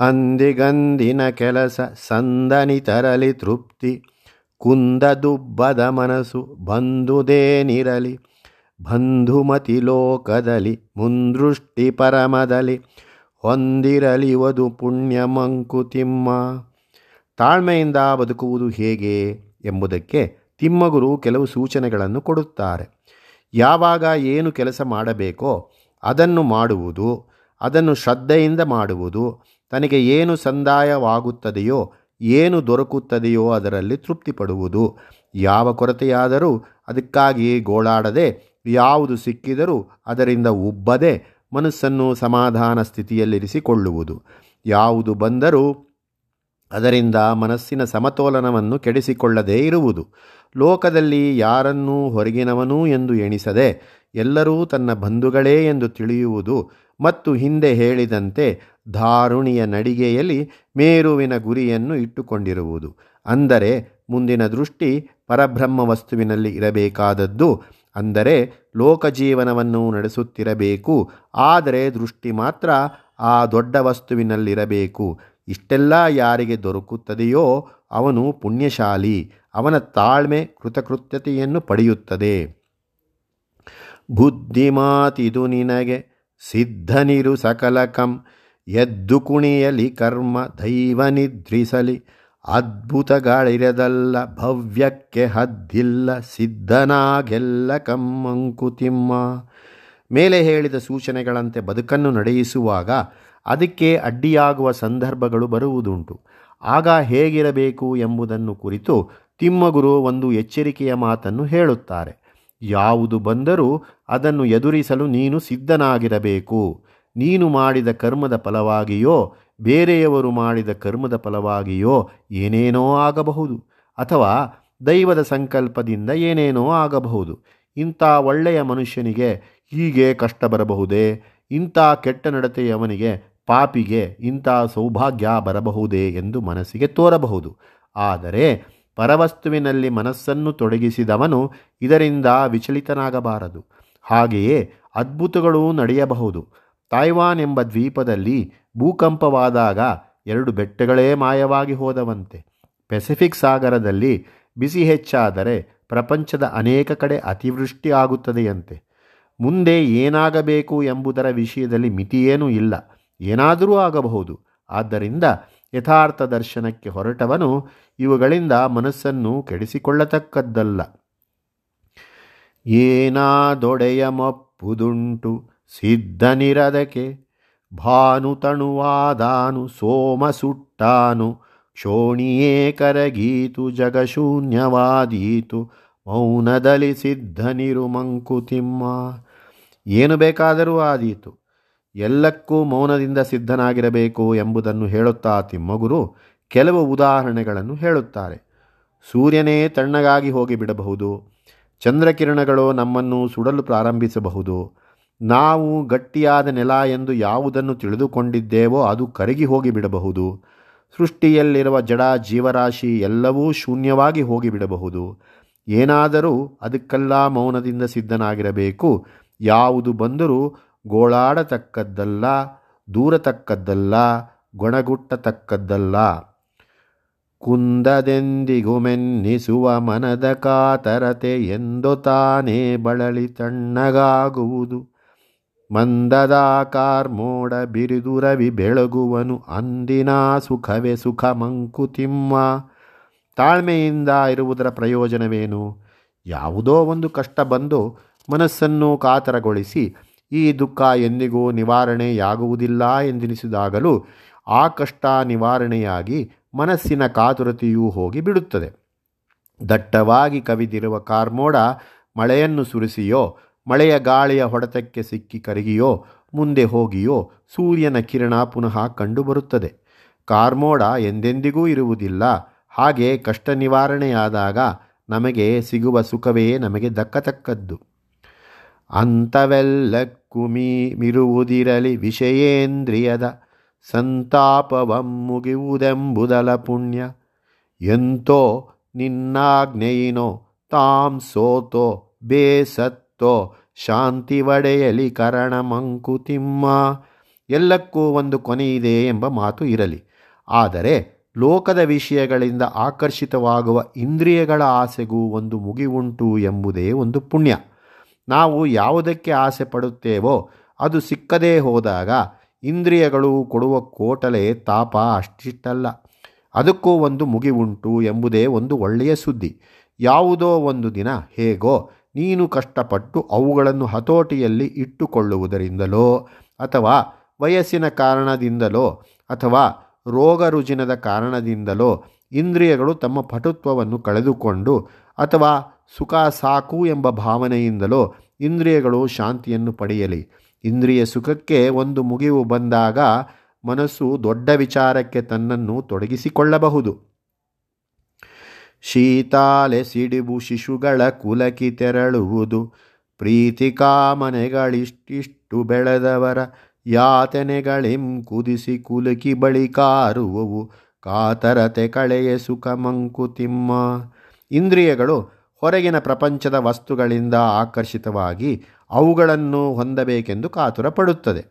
ಅಂದಿಗಂದಿನ ಕೆಲಸ ಸಂದನಿ ತರಲಿ ತೃಪ್ತಿ. ಕುಂದದುಬ್ಬದ ಮನಸ್ಸು ಬಂಧುದೇನಿರಲಿ ಬಂಧುಮತಿ ಲೋಕದಲ್ಲಿ ಮುಂದೃಷ್ಟಿ ಪರಮದಲ್ಲಿ ಹೊಂದಿರಲಿ ವಧು ಪುಣ್ಯ ಮಂಕುತಿಮ್ಮ. ತಾಳ್ಮೆಯಿಂದ ಬದುಕುವುದು ಹೇಗೆ ಎಂಬುದಕ್ಕೆ ತಿಮ್ಮಗುರು ಕೆಲವು ಸೂಚನೆಗಳನ್ನು ಕೊಡುತ್ತಾರೆ. ಯಾವಾಗ ಏನು ಕೆಲಸ ಮಾಡಬೇಕೋ ಅದನ್ನು ಮಾಡುವುದು, ಅದನ್ನು ಶ್ರದ್ಧೆಯಿಂದ ಮಾಡುವುದು ತನಗೆ ಏನು ಸಂದಾಯವಾಗುತ್ತದೆಯೋ, ಏನು ದೊರಕುತ್ತದೆಯೋ ಅದರಲ್ಲಿ ತೃಪ್ತಿಪಡುವುದು. ಯಾವ ಕೊರತೆಯಾದರೂ ಅದಕ್ಕಾಗಿ ಗೋಳಾಡದೆ, ಯಾವುದು ಸಿಕ್ಕಿದರೂ ಅದರಿಂದ ಉಬ್ಬದೆ ಮನಸ್ಸನ್ನು ಸಮಾಧಾನ ಸ್ಥಿತಿಯಲ್ಲಿರಿಸಿಕೊಳ್ಳುವುದು. ಯಾವುದು ಬಂದರೂ ಅದರಿಂದ ಮನಸ್ಸಿನ ಸಮತೋಲನವನ್ನು ಕೆಡಿಸಿಕೊಳ್ಳದೇ ಇರುವುದು. ಲೋಕದಲ್ಲಿ ಯಾರನ್ನೂ ಹೊರಗಿನವನು ಎಂದು ಎಣಿಸದೆ ಎಲ್ಲರೂ ತನ್ನ ಬಂಧುಗಳೇ ಎಂದು ತಿಳಿಯುವುದು ಮತ್ತು ಹಿಂದೆ ಹೇಳಿದಂತೆ ಧಾರುಣಿಯ ನಡಿಗೆಯಲ್ಲಿ ಮೇರುವಿನ ಗುರಿಯನ್ನು ಇಟ್ಟುಕೊಂಡಿರುವುದು. ಅಂದರೆ, ಮುಂದಿನ ದೃಷ್ಟಿ ಪರಬ್ರಹ್ಮ ವಸ್ತುವಿನಲ್ಲಿ ಇರಬೇಕಾದದ್ದು. ಅಂದರೆ, ಲೋಕಜೀವನವನ್ನು ನಡೆಸುತ್ತಿರಬೇಕು. ಆದರೆ, ದೃಷ್ಟಿ ಮಾತ್ರ ಆ ದೊಡ್ಡ ವಸ್ತುವಿನಲ್ಲಿರಬೇಕು. ಇಷ್ಟೆಲ್ಲ ಯಾರಿಗೆ ದೊರಕುತ್ತದೆಯೋ ಅವನು ಪುಣ್ಯಶಾಲಿ. ಅವನ ತಾಳ್ಮೆ ಕೃತಕೃತ್ಯತೆಯನ್ನು ಪಡೆಯುತ್ತದೆ. ಬುದ್ಧಿಮಾತಿದು ನಿನಗೆ ಸಿದ್ಧನಿರು ಸಕಲಕಂ. ಎದ್ದು ಕುಣಿಯಲಿ ಕರ್ಮ ದೈವ ನಿದ್ರಿಸಲಿ. ಅದ್ಭುತಗಳಿರದಲ್ಲ ಭವ್ಯಕ್ಕೆ ಹದ್ದಿಲ್ಲ ಸಿದ್ಧನಾಗೆಲ್ಲ ಕಮ್ಮಂಕುತಿಮ್ಮ ಮೇಲೆ ಹೇಳಿದ ಸೂಚನೆಗಳಂತೆ ಬದುಕನ್ನು ನಡೆಯಿಸುವಾಗ ಅದಕ್ಕೆ ಅಡ್ಡಿಯಾಗುವ ಸಂದರ್ಭಗಳು ಬರುವುದುಂಟು. ಆಗ ಹೇಗಿರಬೇಕು ಎಂಬುದನ್ನು ಕುರಿತು ತಿಮ್ಮಗುರು ಒಂದು ಎಚ್ಚರಿಕೆಯ ಮಾತನ್ನು ಹೇಳುತ್ತಾರೆ. ಯಾವುದು ಬಂದರೂ ಅದನ್ನು ಎದುರಿಸಲು ನೀನು ಸಿದ್ಧನಾಗಿರಬೇಕು. ನೀನು ಮಾಡಿದ ಕರ್ಮದ ಫಲವಾಗಿಯೋ, ಬೇರೆಯವರು ಮಾಡಿದ ಕರ್ಮದ ಫಲವಾಗಿಯೋ ಏನೇನೋ ಆಗಬಹುದು. ಅಥವಾ ದೈವದ ಸಂಕಲ್ಪದಿಂದ ಏನೇನೋ ಆಗಬಹುದು. ಇಂಥ ಒಳ್ಳೆಯ ಮನುಷ್ಯನಿಗೆ ಹೀಗೆ ಕಷ್ಟ ಬರಬಹುದೇ? ಇಂಥ ಕೆಟ್ಟ ನಡತೆಯವನಿಗೆ ಪಾಪಿಗೆ ಇಂಥ ಸೌಭಾಗ್ಯ ಬರಬಹುದೇ ಎಂದು ಮನಸ್ಸಿಗೆ ತೋರಬಹುದು. ಆದರೆ ಪರವಸ್ತುವಿನಲ್ಲಿ ಮನಸ್ಸನ್ನು ತೊಡಗಿಸಿದವನು ಇದರಿಂದ ವಿಚಲಿತನಾಗಬಾರದು. ಹಾಗೆಯೇ ಅದ್ಭುತಗಳೂ ನಡೆಯಬಹುದು. ತಾಯ್ವಾನ್ ಎಂಬ ದ್ವೀಪದಲ್ಲಿ ಭೂಕಂಪವಾದಾಗ ಎರಡು ಬೆಟ್ಟಗಳೇ ಮಾಯವಾಗಿ ಹೋದವಂತೆ. ಪೆಸಿಫಿಕ್ ಸಾಗರದಲ್ಲಿ ಬಿಸಿ ಹೆಚ್ಚಾದರೆ ಪ್ರಪಂಚದ ಅನೇಕ ಕಡೆ ಅತಿವೃಷ್ಟಿ ಆಗುತ್ತದೆಯಂತೆ. ಮುಂದೆ ಏನಾಗಬೇಕು ಎಂಬುದರ ವಿಷಯದಲ್ಲಿ ಮಿತಿಯೇನೂ ಇಲ್ಲ. ಏನಾದರೂ ಆಗಬಹುದು. ಆದ್ದರಿಂದ ಯಥಾರ್ಥ ದರ್ಶನಕ್ಕೆ ಹೊರಟವನು ಇವುಗಳಿಂದ ಮನಸ್ಸನ್ನು ಕೆಡಿಸಿಕೊಳ್ಳತಕ್ಕದ್ದಲ್ಲ. ಏನಾದೊಡೆಯ ಮಪ್ಪುದುಂಟು ಸಿದ್ಧನಿರದಕ್ಕೆ ಭಾನು ತಣುವಾದಾನು ಸೋಮ ಸುಟ್ಟಾನು ಕ್ಷೋಣಿಯೇ ಕರಗೀತು, ಜಗಶೂನ್ಯವಾದೀತು, ಮೌನದಲ್ಲಿ ಸಿದ್ಧನಿರು ಮಂಕುತಿಮ್ಮ ಏನು ಬೇಕಾದರೂ ಆದೀತು. ಎಲ್ಲಕ್ಕೂ ಮೌನದಿಂದ ಸಿದ್ಧನಾಗಿರಬೇಕು ಎಂಬುದನ್ನು ಹೇಳುತ್ತಾ ತಿಮ್ಮಗುರು ಕೆಲವು ಉದಾಹರಣೆಗಳನ್ನು ಹೇಳುತ್ತಾರೆ. ಸೂರ್ಯನೇ ತಣ್ಣಗಾಗಿ ಹೋಗಿಬಿಡಬಹುದು. ಚಂದ್ರಕಿರಣಗಳು ನಮ್ಮನ್ನು ಸುಡಲು ಪ್ರಾರಂಭಿಸಬಹುದು. ನಾವು ಗಟ್ಟಿಯಾದ ನೆಲ ಎಂದು ಯಾವುದನ್ನು ತಿಳಿದುಕೊಂಡಿದ್ದೇವೋ ಅದು ಕರಗಿ ಹೋಗಿಬಿಡಬಹುದು ಸೃಷ್ಟಿಯಲ್ಲಿರುವ ಜಡ ಜೀವರಾಶಿ ಎಲ್ಲವೂ ಶೂನ್ಯವಾಗಿ ಹೋಗಿಬಿಡಬಹುದು ಏನಾದರೂ ಅದಕ್ಕೆಲ್ಲ ಮೌನದಿಂದ ಸಿದ್ಧನಾಗಿರಬೇಕು. ಯಾವುದು ಬಂದರೂ ಗೋಳಾಡತಕ್ಕದ್ದಲ್ಲ, ದೂರತಕ್ಕದ್ದಲ್ಲ, ಗೊಣಗುಟ್ಟತಕ್ಕದ್ದಲ್ಲ. ಕುಂದದೆಂದಿಗುಮೆನ್ನಿಸುವ ಮನದ ಕಾತರತೆ ಎಂದು ತಾನೇ ಬಳಲಿ ತಣ್ಣಗಾಗುವುದು. ಮಂದದ ಮೋಡ ಬಿರಿದು ರವಿ ಬೆಳಗುವನು ಅಂದಿನ ಸುಖವೇ ಸುಖ ಮಂಕುತಿಮ್ಮ ತಾಳ್ಮೆಯಿಂದ ಇರುವುದರ ಪ್ರಯೋಜನವೇನು? ಯಾವುದೋ ಒಂದು ಕಷ್ಟ ಬಂದು ಮನಸ್ಸನ್ನು ಕಾತರಗೊಳಿಸಿ ಈ ದುಃಖ ಎಂದಿಗೂ ನಿವಾರಣೆಯಾಗುವುದಿಲ್ಲ ಎಂದೆನಿಸಿದಾಗಲೂ ಆ ಕಷ್ಟ ನಿವಾರಣೆಯಾಗಿ ಮನಸ್ಸಿನ ಕಾತುರತೆಯೂ ಹೋಗಿ ಬಿಡುತ್ತದೆ. ದಟ್ಟವಾಗಿ ಕವಿದಿರುವ ಕಾರ್ಮೋಡ ಮಳೆಯನ್ನು ಸುರಿಸಿಯೋ ಮಳೆಯ ಗಾಳಿಯ ಹೊಡೆತಕ್ಕೆ ಸಿಕ್ಕಿ ಕರಗಿಯೋ, ಮುಂದೆ ಹೋಗಿಯೋ, ಸೂರ್ಯನ ಕಿರಣ ಪುನಃ ಕಂಡುಬರುತ್ತದೆ. ಕಾರ್ಮೋಡ ಎಂದೆಂದಿಗೂ ಇರುವುದಿಲ್ಲ. ಹಾಗೆ ಕಷ್ಟ ನಿವಾರಣೆಯಾದಾಗ ನಮಗೆ ಸಿಗುವ ಸುಖವೇ ನಮಗೆ ದಕ್ಕತಕ್ಕದ್ದು. ಅಂಥವೆಲ್ಲ ಮೀ ವಿಷಯೇಂದ್ರಿಯದ ಸಂತಾಪವ ಮುಗಿಯುವುದೆಂಬುದಲ ಪುಣ್ಯ. ಎಂತೋ ನಿನ್ನಾಜ್ಞೆಯಿನೋ ತಾಂ ಸೋತೋ ಬೇಸತ್ತೋ ಶಾಂತಿ ಒಡೆಯಲಿ ಕರಣ ಮಂಕುತಿಮ್ಮ. ಎಲ್ಲಕ್ಕೂ ಒಂದು ಕೊನೆಯಿದೆ ಎಂಬ ಮಾತು ಇರಲಿ. ಆದರೆ ಲೋಕದ ವಿಷಯಗಳಿಂದ ಆಕರ್ಷಿತವಾಗುವ ಇಂದ್ರಿಯಗಳ ಆಸೆಗೂ ಒಂದು ಮುಗಿವುಂಟು ಎಂಬುದೇ ಒಂದು ಪುಣ್ಯ. ನಾವು ಯಾವುದಕ್ಕೆ ಆಸೆ ಪಡುತ್ತೇವೋ, ಅದು ಸಿಕ್ಕದೇ ಹೋದಾಗ ಇಂದ್ರಿಯಗಳು ಕೊಡುವ ಕೋಟಲೆ ತಾಪ ಅಷ್ಟಿಷ್ಟಲ್ಲ. ಅದಕ್ಕೂ ಒಂದು ಮುಗಿವುಂಟು ಎಂಬುದೇ ಒಂದು ಒಳ್ಳೆಯ ಸುದ್ದಿ. ಯಾವುದೋ ಒಂದು ದಿನ ಹೇಗೋ ನೀನು ಕಷ್ಟಪಟ್ಟು ಅವುಗಳನ್ನು ಹತೋಟಿಯಲ್ಲಿ ಇಟ್ಟುಕೊಳ್ಳುವುದರಿಂದಲೋ ಅಥವಾ ವಯಸ್ಸಿನ ಕಾರಣದಿಂದಲೋ ಅಥವಾ ರೋಗ ರುಜಿನದ ಕಾರಣದಿಂದಲೋ ಇಂದ್ರಿಯಗಳು ತಮ್ಮ ಪಟುತ್ವವನ್ನು ಕಳೆದುಕೊಂಡು ಅಥವಾ ಸುಖ ಸಾಕು ಎಂಬ ಭಾವನೆಯಿಂದಲೋ ಇಂದ್ರಿಯಗಳು ಶಾಂತಿಯನ್ನು ಪಡೆಯಲಿ. ಇಂದ್ರಿಯ ಸುಖಕ್ಕೆ ಒಂದು ಮುಗಿವು ಬಂದಾಗ ಮನಸ್ಸು ದೊಡ್ಡ ವಿಚಾರಕ್ಕೆ ತನ್ನನ್ನು ತೊಡಗಿಸಿಕೊಳ್ಳಬಹುದು. ಶೀತಾಲೆ ಸಿಡಿಬು ಶಿಶುಗಳ ಕುಲಕಿ ತೆರಳುವುದು. ಪ್ರೀತಿ ಕಾಮನೆಗಳಿಷ್ಟಿಷ್ಟು ಬೆಳೆದವರ ಯಾತನೆಗಳಿಂ ಕುದಿಸಿ ಕುಲುಕಿ ಬಳಿ ಕಾರುವವು. ಕಾತರತೆ ಕಳೆಯ ಸುಖ ಮಂಕುತಿಮ್ಮ ಇಂದ್ರಿಯಗಳು ಹೊರಗಿನ ಪ್ರಪಂಚದ ವಸ್ತುಗಳಿಂದ ಆಕರ್ಷಿತವಾಗಿ ಅವುಗಳನ್ನು ಹೊಂದಬೇಕೆಂದು ಕಾತುರ ಪಡುತ್ತದೆ.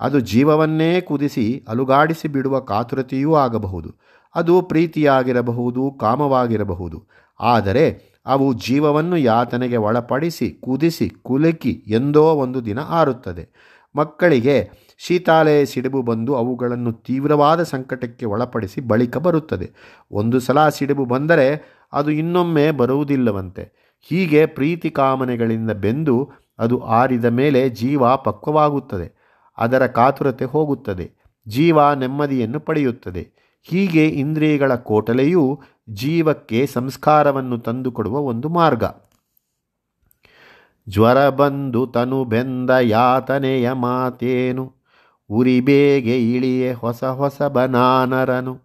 ಅದು ಜೀವವನ್ನೇ ಕುದಿಸಿ ಅಲುಗಾಡಿಸಿ ಬಿಡುವ ಕಾತುರತೆಯೂ ಆಗಬಹುದು. ಅದು ಪ್ರೀತಿಯಾಗಿರಬಹುದು, ಕಾಮವಾಗಿರಬಹುದು. ಆದರೆ ಅವು ಜೀವವನ್ನು ಯಾತನೆಗೆ ಒಳಪಡಿಸಿ, ಕುದಿಸಿ, ಕುಲುಕಿ ಎಂದೋ ಒಂದು ದಿನ ಆರುತ್ತದೆ. ಮಕ್ಕಳಿಗೆ ಶೀತಾಲೆ ಸಿಡುಬು ಬಂದು ಅವುಗಳನ್ನು ತೀವ್ರವಾದ ಸಂಕಟಕ್ಕೆ ಒಳಪಡಿಸಿ ಬಳಿಕ ಬರುತ್ತದೆ. ಒಂದು ಸಲ ಸಿಡುಬು ಬಂದರೆ ಅದು ಇನ್ನೊಮ್ಮೆ ಬರುವುದಿಲ್ಲವಂತೆ. ಹೀಗೆ ಪ್ರೀತಿ ಕಾಮನೆಗಳಿಂದ ಬೆಂದು ಅದು ಆರಿದ ಮೇಲೆ ಜೀವ ಪಕ್ವವಾಗುತ್ತದೆ. ಅದರ ಕಾತುರತೆ ಹೋಗುತ್ತದೆ. ಜೀವ ನೆಮ್ಮದಿಯನ್ನು ಪಡೆಯುತ್ತದೆ. ಹೀಗೆ ಇಂದ್ರಿಯಗಳ ಕೋಟಲೆಯು ಜೀವಕ್ಕೆ ಸಂಸ್ಕಾರವನ್ನು ತಂದುಕೊಡುವ ಒಂದು ಮಾರ್ಗ. ಜ್ವರ ಬಂದು ತನು ಬೆಂದ ಯಾತನೆಯ ಮಾತೇನು? ಉರಿಬೇಗೆ ಇಳಿಯೆ ಹೊಸ ಹೊಸ ಬನಾನರನು?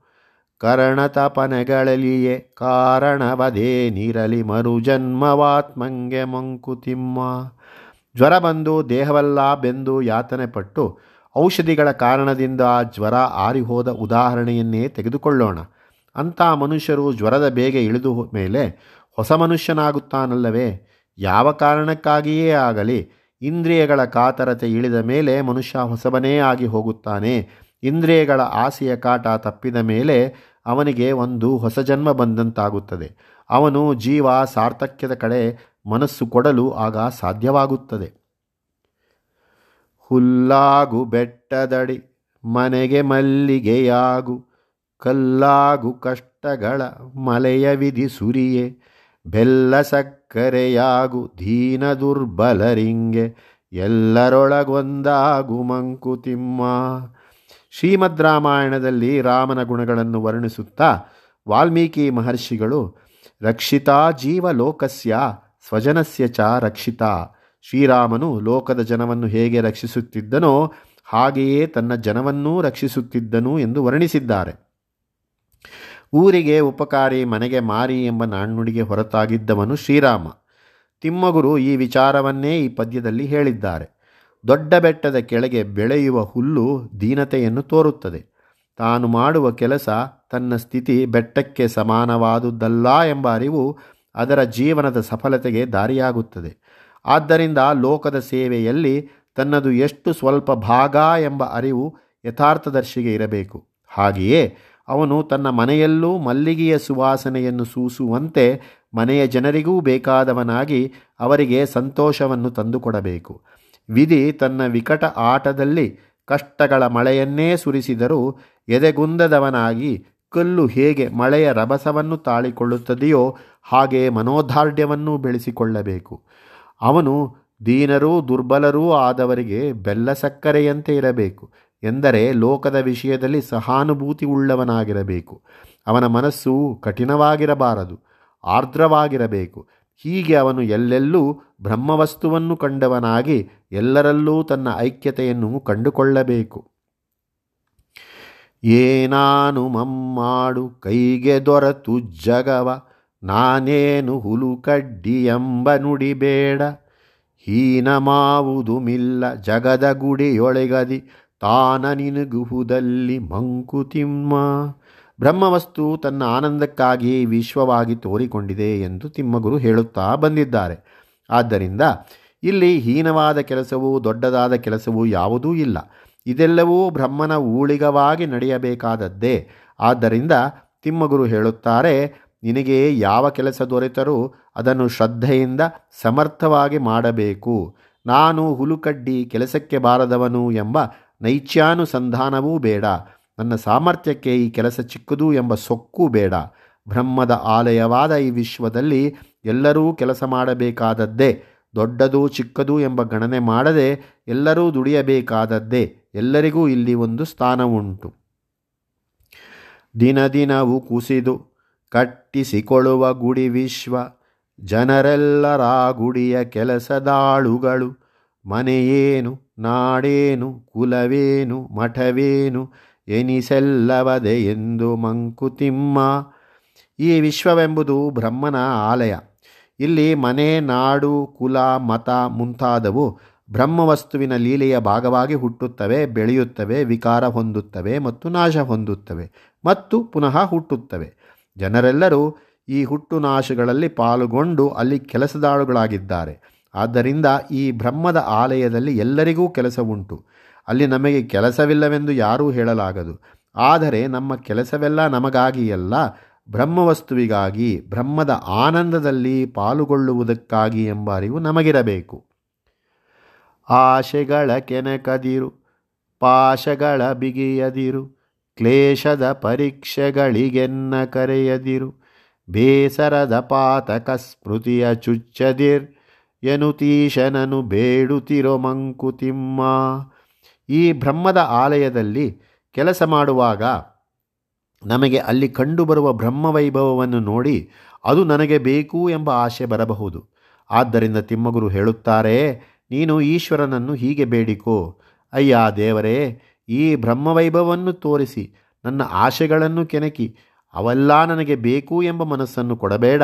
ಕರ್ಣತಪನೆಗಳಲಿಯೇ ಕಾರಣವದೇನಿರಲಿ ಮರುಜನ್ಮವಾತ್ಮಂಗೆ ಮಂಕುತಿಮ್ಮ. ಜ್ವರ ಬಂದು ದೇಹವಲ್ಲ ಬೆಂದು ಯಾತನೆ ಪಟ್ಟು ಔಷಧಿಗಳ ಕಾರಣದಿಂದ ಜ್ವರ ಆರಿಹೋದ ಉದಾಹರಣೆಯನ್ನೇ ತೆಗೆದುಕೊಳ್ಳೋಣ. ಅಂಥ ಮನುಷ್ಯರು ಜ್ವರದ ಬೇಗ ಇಳಿದು ಮೇಲೆ ಹೊಸ ಮನುಷ್ಯನಾಗುತ್ತಾನಲ್ಲವೇ? ಯಾವ ಕಾರಣಕ್ಕಾಗಿಯೇ ಆಗಲಿ, ಇಂದ್ರಿಯಗಳ ಕಾತರತೆ ಇಳಿದ ಮೇಲೆ ಮನುಷ್ಯ ಹೊಸಬನೇ ಆಗಿ ಹೋಗುತ್ತಾನೆ. ಇಂದ್ರಿಯಗಳ ಆಸೆಯ ಕಾಟ ತಪ್ಪಿದ ಮೇಲೆ ಅವನಿಗೆ ಒಂದು ಹೊಸ ಜನ್ಮ ಬಂದಂತಾಗುತ್ತದೆ. ಅವನು ಜೀವ ಸಾರ್ಥಕ್ಯದ ಕಡೆ ಮನಸ್ಸು ಕೊಡಲು ಆಗ ಸಾಧ್ಯವಾಗುತ್ತದೆ. ಹುಲ್ಲಾಗು ಬೆಟ್ಟದಡಿ, ಮನೆಗೆ ಮಲ್ಲಿಗೆಯಾಗು, ಕಲ್ಲಾಗು ಕಷ್ಟಗಳ ಮಲೆಯ ವಿಧಿ ಸುರಿಯೆ, ಬೆಲ್ಲ ಸಕ್ಕರೆಯಾಗು ದೀನ ದುರ್ಬಲರಿಂಗೆ ಎಲ್ಲರೊಳಗೊಂದಾಗು ಮಂಕುತಿಮ್ಮ ಶ್ರೀಮದ್ ರಾಮಾಯಣದಲ್ಲಿ ರಾಮನ ಗುಣಗಳನ್ನು ವರ್ಣಿಸುತ್ತಾ ವಾಲ್ಮೀಕಿ ಮಹರ್ಷಿಗಳು ರಕ್ಷಿತಾ ಜೀವಲೋಕಸ್ಯ ಸ್ವಜನಸ್ಯ ಚ ರಕ್ಷಿತಾ ಶ್ರೀರಾಮನು ಲೋಕದ ಜನವನ್ನು ಹೇಗೆ ರಕ್ಷಿಸುತ್ತಿದ್ದನೋ ಹಾಗೆಯೇ ತನ್ನ ಜನವನ್ನೂ ರಕ್ಷಿಸುತ್ತಿದ್ದನು ಎಂದು ವರ್ಣಿಸಿದ್ದಾರೆ. ಊರಿಗೆ ಉಪಕಾರಿ ಮನೆಗೆ ಮಾರಿ ಎಂಬ ನಾಣ್ಣುಡಿಗೆ ಹೊರತಾಗಿದ್ದವನು ಶ್ರೀರಾಮ. ತಿಮ್ಮಗುರು ಈ ವಿಚಾರವನ್ನೇ ಈ ಪದ್ಯದಲ್ಲಿ ಹೇಳಿದ್ದಾರೆ. ದೊಡ್ಡ ಬೆಟ್ಟದ ಕೆಳಗೆ ಬೆಳೆಯುವ ಹುಲ್ಲು ದೀನತೆಯನ್ನು ತೋರುತ್ತದೆ. ತಾನು ಮಾಡುವ ಕೆಲಸ ತನ್ನ ಸ್ಥಿತಿ ಬೆಟ್ಟಕ್ಕೆ ಸಮಾನವಾದುದಲ್ಲ ಎಂಬ ಅರಿವು ಅದರ ಜೀವನದ ಸಫಲತೆಗೆ ದಾರಿಯಾಗುತ್ತದೆ. ಆದ್ದರಿಂದ ಲೋಕದ ಸೇವೆಯಲ್ಲಿ ತನ್ನದು ಎಷ್ಟು ಸ್ವಲ್ಪ ಭಾಗ ಎಂಬ ಅರಿವು ಯಥಾರ್ಥದರ್ಶಿಗೆ ಇರಬೇಕು. ಹಾಗೆಯೇ ಅವನು ತನ್ನ ಮನೆಯಲ್ಲೂ ಮಲ್ಲಿಗೆಯ ಸುವಾಸನೆಯನ್ನು ಸೂಸುವಂತೆ ಮನೆಯ ಜನರಿಗೂ ಬೇಕಾದವನಾಗಿ ಅವರಿಗೆ ಸಂತೋಷವನ್ನು ತಂದುಕೊಡಬೇಕು. ವಿಧಿ ತನ್ನ ವಿಕಟ ಆಟದಲ್ಲಿ ಕಷ್ಟಗಳ ಮಳೆಯನ್ನೇ ಸುರಿಸಿದರೂ ಎದೆಗುಂದದವನಾಗಿ ಕಲ್ಲು ಹೇಗೆ ಮಳೆಯ ರಭಸವನ್ನು ತಾಳಿಕೊಳ್ಳುತ್ತದೆಯೋ ಹಾಗೆ ಮನೋಧಾರ್ಢ್ಯವನ್ನು ಬೆಳೆಸಿಕೊಳ್ಳಬೇಕು. ಅವನು ದೀನರೂ ದುರ್ಬಲರೂ ಆದವರಿಗೆ ಬೆಲ್ಲ ಸಕ್ಕರೆಯಂತೆ ಇರಬೇಕು, ಎಂದರೆ ಲೋಕದ ವಿಷಯದಲ್ಲಿ ಸಹಾನುಭೂತಿ ಉಳ್ಳವನಾಗಿರಬೇಕು. ಅವನ ಮನಸ್ಸು ಕಠಿಣವಾಗಿರಬಾರದು, ಆರ್ದ್ರವಾಗಿರಬೇಕು. ಹೀಗೆ ಅವನು ಎಲ್ಲೆಲ್ಲೂ ಬ್ರಹ್ಮವಸ್ತುವನ್ನು ಕಂಡವನಾಗಿ ಎಲ್ಲರಲ್ಲೂ ತನ್ನ ಐಕ್ಯತೆಯನ್ನು ಕಂಡುಕೊಳ್ಳಬೇಕು. ಏನಾನು ಮಮ್ಮಾಡು ಕೈಗೆ ದೊರತು ಜಗವ ನಾನೇನು ಹುಲು ಕಡ್ಡಿ ಎಂಬ ನುಡಿಬೇಡ ಹೀನಮಾವುದು ಮಿಲ್ಲ ಜಗದ ಗುಡಿಯೊಳಗದಿ ತಾನ ನಿನಗುಹುದಲ್ಲಿ ಮಂಕುತಿಮ್ಮ ಬ್ರಹ್ಮವಸ್ತು ತನ್ನ ಆನಂದಕ್ಕಾಗಿ ವಿಶ್ವವಾಗಿ ತೋರಿಕೊಂಡಿದೆ ಎಂದು ತಿಮ್ಮಗುರು ಹೇಳುತ್ತಾ ಬಂದಿದ್ದಾರೆ. ಆದ್ದರಿಂದ ಇಲ್ಲಿ ಹೀನವಾದ ಕೆಲಸವೂ ದೊಡ್ಡದಾದ ಕೆಲಸವೂ ಯಾವುದೂ ಇಲ್ಲ. ಇದೆಲ್ಲವೂ ಬ್ರಹ್ಮನ ಊಳಿಗವಾಗಿ ನಡೆಯಬೇಕಾದದ್ದೇ. ಆದ್ದರಿಂದ ತಿಮ್ಮಗುರು ಹೇಳುತ್ತಾರೆ ನಿನಗೆ ಯಾವ ಕೆಲಸ ದೊರೆತರೂ ಅದನ್ನು ಶ್ರದ್ಧೆಯಿಂದ ಸಮರ್ಥವಾಗಿ ಮಾಡಬೇಕು. ನಾನು ಹುಲುಕಡ್ಡಿ ಕೆಲಸಕ್ಕೆ ಬಾರದವನು ಎಂಬ ನೈಚ್ಯಾನುಸಂಧಾನವೂ ಬೇಡ. ನನ್ನ ಸಾಮರ್ಥ್ಯಕ್ಕೆ ಈ ಕೆಲಸ ಚಿಕ್ಕದು ಎಂಬ ಸೊಕ್ಕು ಬೇಡ. ಬ್ರಹ್ಮದ ಆಲಯವಾದ ಈ ವಿಶ್ವದಲ್ಲಿ ಎಲ್ಲರೂ ಕೆಲಸ ಮಾಡಬೇಕಾದದ್ದೇ, ದೊಡ್ಡದು ಚಿಕ್ಕದು ಎಂಬ ಗಣನೆ ಮಾಡದೆ ಎಲ್ಲರೂ ದುಡಿಯಬೇಕಾದದ್ದೇ, ಎಲ್ಲರಿಗೂ ಇಲ್ಲಿ ಒಂದು ಸ್ಥಾನವುಂಟು. ದಿನ ದಿನವು ಕುಸಿದು. ಕಟ್ಟಿಸಿಕೊಳ್ಳುವ ಗುಡಿ ವಿಶ್ವ ಜನರೆಲ್ಲರ ಗುಡಿಯ ಕೆಲಸದಾಳುಗಳು. ಮನೆಯೇನು, ನಾಡೇನು, ಕುಲವೇನು, ಮಠವೇನು, ಎನಿಸೆಲ್ಲವದೆ ಎಂದು ಮಂಕುತಿಮ್ಮ. ಈ ವಿಶ್ವವೆಂಬುದು ಬ್ರಹ್ಮನ ಆಲಯ. ಇಲ್ಲಿ ಮನೆ, ನಾಡು, ಕುಲ, ಮತ ಮುಂತಾದವು ಬ್ರಹ್ಮವಸ್ತುವಿನ ಲೀಲೆಯ ಭಾಗವಾಗಿ ಹುಟ್ಟುತ್ತವೆ, ಬೆಳೆಯುತ್ತವೆ, ವಿಕಾರ ಹೊಂದುತ್ತವೆ ಮತ್ತು ನಾಶ ಹೊಂದುತ್ತವೆ ಮತ್ತು ಪುನಃ ಹುಟ್ಟುತ್ತವೆ. ಜನರೆಲ್ಲರೂ ಈ ಹುಟ್ಟುನಾಶಗಳಲ್ಲಿ ಪಾಲುಗೊಂಡು ಅಲ್ಲಿ ಕೆಲಸದಾಳುಗಳಾಗಿದ್ದಾರೆ. ಆದ್ದರಿಂದ ಈ ಬ್ರಹ್ಮದ ಆಲಯದಲ್ಲಿ ಎಲ್ಲರಿಗೂ ಕೆಲಸ ಉಂಟು ಅಲ್ಲಿ ನಮಗೆ ಕೆಲಸವಿಲ್ಲವೆಂದು ಯಾರೂ ಹೇಳಲಾಗದು. ಆದರೆ ನಮ್ಮ ಕೆಲಸವೆಲ್ಲ ನಮಗಾಗಿಯಲ್ಲ, ಬ್ರಹ್ಮವಸ್ತುವಿಗಾಗಿ, ಬ್ರಹ್ಮದ ಆನಂದದಲ್ಲಿ ಪಾಲುಗೊಳ್ಳುವುದಕ್ಕಾಗಿ ಎಂಬ ಅರಿವು ನಮಗಿರಬೇಕು. ಆಶೆಗಳ ಕೆನಕದಿರು ಪಾಶಗಳ ಬಿಗಿಯದಿರು ಕ್ಲೇಶದ ಪರೀಕ್ಷೆಗಳಿಗೆನ್ನ ಕರೆಯದಿರು. ಬೇಸರದ ಪಾತಕ ಸ್ಮೃತಿಯ ಚುಚ್ಚದಿರ್. ಎನುತೀಶನನು ಬೇಡುತ್ತಿರೋ ಮಂಕುತಿಮ್ಮ ಈ ಬ್ರಹ್ಮದ ಆಲಯದಲ್ಲಿ ಕೆಲಸ ಮಾಡುವಾಗ ನಮಗೆ ಅಲ್ಲಿ ಕಂಡುಬರುವ ಬ್ರಹ್ಮವೈಭವವನ್ನು ನೋಡಿ ಅದು ನನಗೆ ಬೇಕು ಎಂಬ ಆಶೆ ಬರಬಹುದು. ಆದ್ದರಿಂದ ತಿಮ್ಮಗುರು ಹೇಳುತ್ತಾರೆ, ನೀನು ಈಶ್ವರನನ್ನು ಹೀಗೆ ಬೇಡಿಕೋ. ಅಯ್ಯ ದೇವರೇ ಈ ಬ್ರಹ್ಮವೈಭವವನ್ನು ತೋರಿಸಿ ನನ್ನ ಆಶೆಗಳನ್ನು ಕೆಣಕಿ ಅವೆಲ್ಲ ನನಗೆ ಬೇಕು ಎಂಬ ಮನಸ್ಸನ್ನು ಕೊಡಬೇಡ.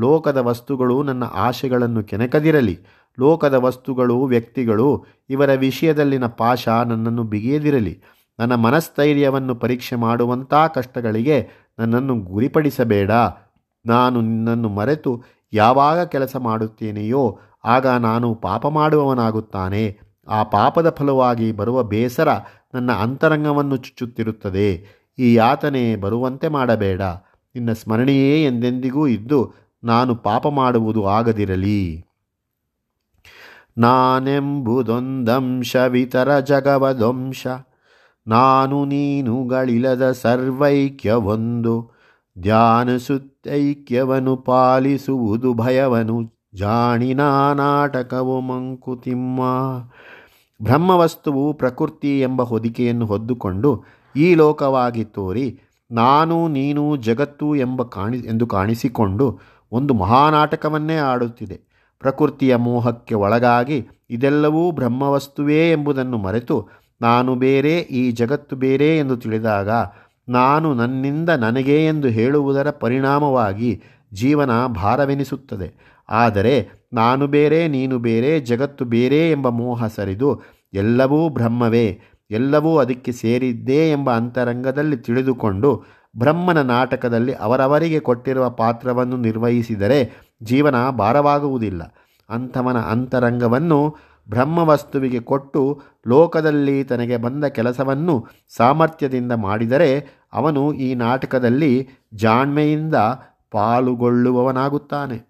ಲೋಕದ ವಸ್ತುಗಳು ನನ್ನ ಆಶೆಗಳನ್ನು ಕೆಣಕದಿರಲಿ. ಲೋಕದ ವಸ್ತುಗಳು, ವ್ಯಕ್ತಿಗಳು, ಇವರ ವಿಷಯದಲ್ಲಿನ ಪಾಶ ನನ್ನನ್ನು ಬಿಗಿಯದಿರಲಿ. ನನ್ನ ಮನಸ್ಥೈರ್ಯವನ್ನು ಪರೀಕ್ಷೆ ಮಾಡುವಂಥ ಕಷ್ಟಗಳಿಗೆ ನನ್ನನ್ನು ಗುರಿಪಡಿಸಬೇಡ. ನಾನು ನಿನ್ನನ್ನು ಮರೆತು ಯಾವಾಗ ಕೆಲಸ ಮಾಡುತ್ತೇನೆಯೋ ಆಗ ನಾನು ಪಾಪ ಮಾಡುವವನಾಗುತ್ತಾನೆ. ಆ ಪಾಪದ ಫಲವಾಗಿ ಬರುವ ಬೇಸರ ನನ್ನ ಅಂತರಂಗವನ್ನು ಚುಚ್ಚುತ್ತಿರುತ್ತದೆ. ಈ ಯಾತನೆ ಬರುವಂತೆ ಮಾಡಬೇಡ. ನಿನ್ನ ಸ್ಮರಣೆಯೇ ಎಂದೆಂದಿಗೂ ಇದ್ದು ನಾನು ಪಾಪ ಮಾಡುವುದು ಆಗದಿರಲಿ. ನಾನೆಂಬುದೊಂದಂಶವಿತರ ಜಗವದೊಂಶ. ನಾನು ನೀನುಗಳಿಲ್ಲದ ಸರ್ವೈಕ್ಯವೊಂದು. ಧ್ಯಾನಸುತ್ತೈಕ್ಯವನ್ನು ಪಾಲಿಸುವುದು ಭಯವನು. ಜಾಣಿನ ನಾಟಕವು ಮಂಕುತಿಮ್ಮ. ಬ್ರಹ್ಮವಸ್ತುವು ಪ್ರಕೃತಿ ಎಂಬ ಹೊದಿಕೆಯನ್ನು ಹೊದ್ದುಕೊಂಡು ಈ ಲೋಕವಾಗಿ ತೋರಿ ನಾನು ನೀನು ಜಗತ್ತು ಎಂಬ ಕಾಣಿ, ಎಂದು ಕಾಣಿಸಿಕೊಂಡು ಒಂದು ಮಹಾನಾಟಕವನ್ನೇ ಆಡುತ್ತಿದೆ. ಪ್ರಕೃತಿಯ ಮೋಹಕ್ಕೆ ಒಳಗಾಗಿ ಇದೆಲ್ಲವೂ ಬ್ರಹ್ಮವಸ್ತುವೇ ಎಂಬುದನ್ನು ಮರೆತು ನಾನು ಬೇರೆ, ಈ ಜಗತ್ತು ಬೇರೆ ಎಂದು ತಿಳಿದಾಗ ನಾನು ನನ್ನಿಂದ ನನಗೆ ಎಂದು ಹೇಳುವುದರ ಪರಿಣಾಮವಾಗಿ ಜೀವನ ಭಾರವೆನಿಸುತ್ತದೆ. ಆದರೆ ನಾನು ಬೇರೆ, ನೀನು ಬೇರೆ, ಜಗತ್ತು ಬೇರೆ ಎಂಬ ಮೋಹ ಸರಿದು ಎಲ್ಲವೂ ಬ್ರಹ್ಮವೇ, ಎಲ್ಲವೂ ಅದಕ್ಕೆ ಸೇರಿದ್ದೇ ಎಂಬ ಅಂತರಂಗದಲ್ಲಿ ತಿಳಿದುಕೊಂಡು ಬ್ರಹ್ಮನ ನಾಟಕದಲ್ಲಿ ಅವರವರಿಗೆ ಕೊಟ್ಟಿರುವ ಪಾತ್ರವನ್ನು ನಿರ್ವಹಿಸಿದರೆ ಜೀವನ ಭಾರವಾಗುವುದಿಲ್ಲ. ಅಂಥವನ ಅಂತರಂಗವನ್ನು ಬ್ರಹ್ಮವಸ್ತುವಿಗೆ ಕೊಟ್ಟು ಲೋಕದಲ್ಲಿ ತನಗೆ ಬಂದ ಕೆಲಸವನ್ನು ಸಾಮರ್ಥ್ಯದಿಂದ ಮಾಡಿದರೆ ಅವನು ಈ ನಾಟಕದಲ್ಲಿ ಜಾಣ್ಮೆಯಿಂದ ಪಾಲುಗೊಳ್ಳುವವನಾಗುತ್ತಾನೆ.